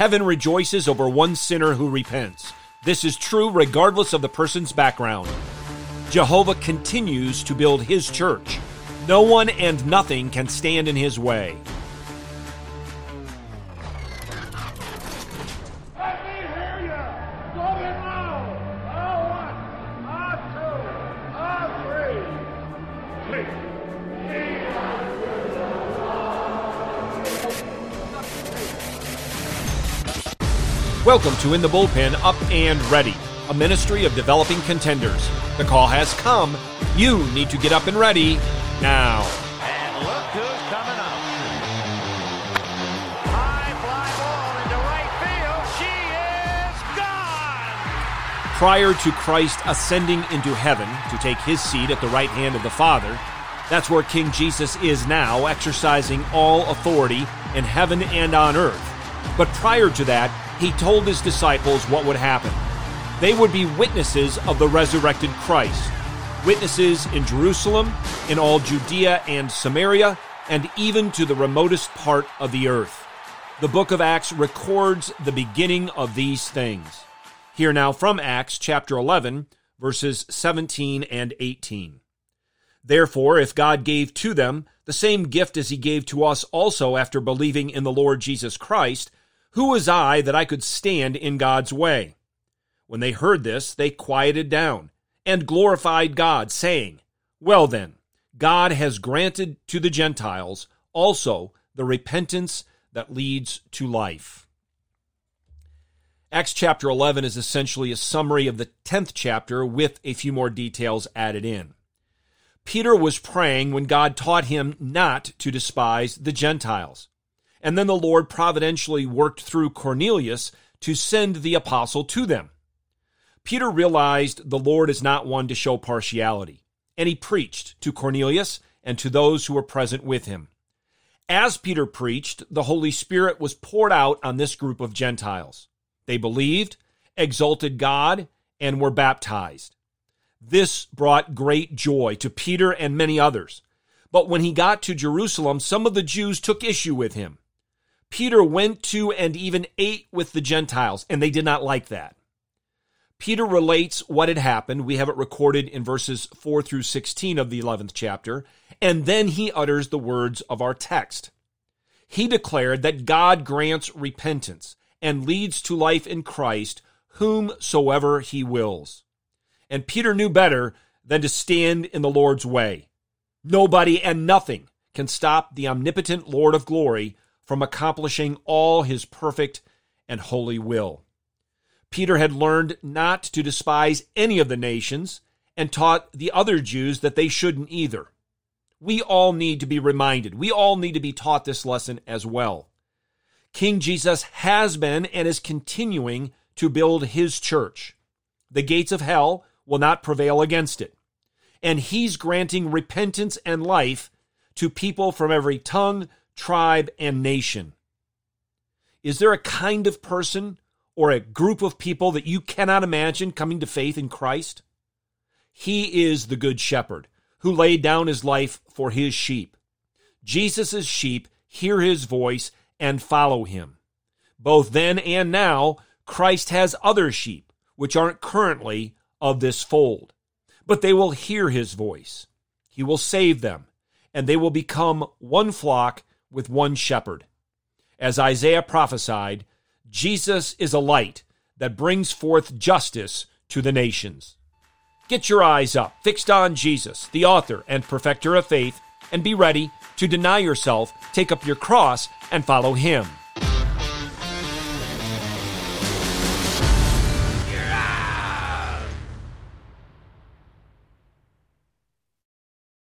Heaven rejoices over one sinner who repents. This is true regardless of the person's background. Jehovah continues to build his church. No one and nothing can stand in his way. Welcome to In the Bullpen Up and Ready, a ministry of developing contenders. The call has come. You need to get up and ready now. And look who's coming up. High fly ball into right field. She is gone. Prior to Christ ascending into heaven to take his seat at the right hand of the Father, that's where King Jesus is now, exercising all authority in heaven and on earth. But prior to that, he told his disciples what would happen. They would be witnesses of the resurrected Christ, witnesses in Jerusalem, in all Judea and Samaria, and even to the remotest part of the earth. The book of Acts records the beginning of these things. Hear now from Acts chapter 11, verses 17 and 18. Therefore, if God gave to them the same gift as he gave to us also after believing in the Lord Jesus Christ, who was I that I could stand in God's way? When they heard this, they quieted down and glorified God, saying, Well then, God has granted to the Gentiles also the repentance that leads to life. Acts chapter 11 is essentially a summary of the 10th chapter with a few more details added in. Peter was praying when God taught him not to despise the Gentiles. And then the Lord providentially worked through Cornelius to send the apostle to them. Peter realized the Lord is not one to show partiality, and he preached to Cornelius and to those who were present with him. As Peter preached, the Holy Spirit was poured out on this group of Gentiles. They believed, exalted God, and were baptized. This brought great joy to Peter and many others. But when he got to Jerusalem, some of the Jews took issue with him. Peter went to and even ate with the Gentiles, and they did not like that. Peter relates what had happened. We have it recorded in verses 4 through 16 of the 11th chapter, and then he utters the words of our text. He declared that God grants repentance and leads to life in Christ whomsoever he wills. And Peter knew better than to stand in the Lord's way. Nobody and nothing can stop the omnipotent Lord of glory from accomplishing all his perfect and holy will. Peter had learned not to despise any of the nations and taught the other Jews that they shouldn't either. We all need to be reminded. We all need to be taught this lesson as well. King Jesus has been and is continuing to build his church. The gates of hell will not prevail against it. And he's granting repentance and life to people from every tongue, tribe, and nation. Is there a kind of person or a group of people that you cannot imagine coming to faith in Christ? He is the good shepherd who laid down his life for his sheep. Jesus' sheep hear his voice and follow him. Both then and now, Christ has other sheep which aren't currently of this fold, but they will hear his voice. He will save them, and they will become one flock with one shepherd. As Isaiah prophesied, Jesus is a light that brings forth justice to the nations. Get your eyes up, fixed on Jesus, the author and perfecter of faith, and be ready to deny yourself, take up your cross, and follow him.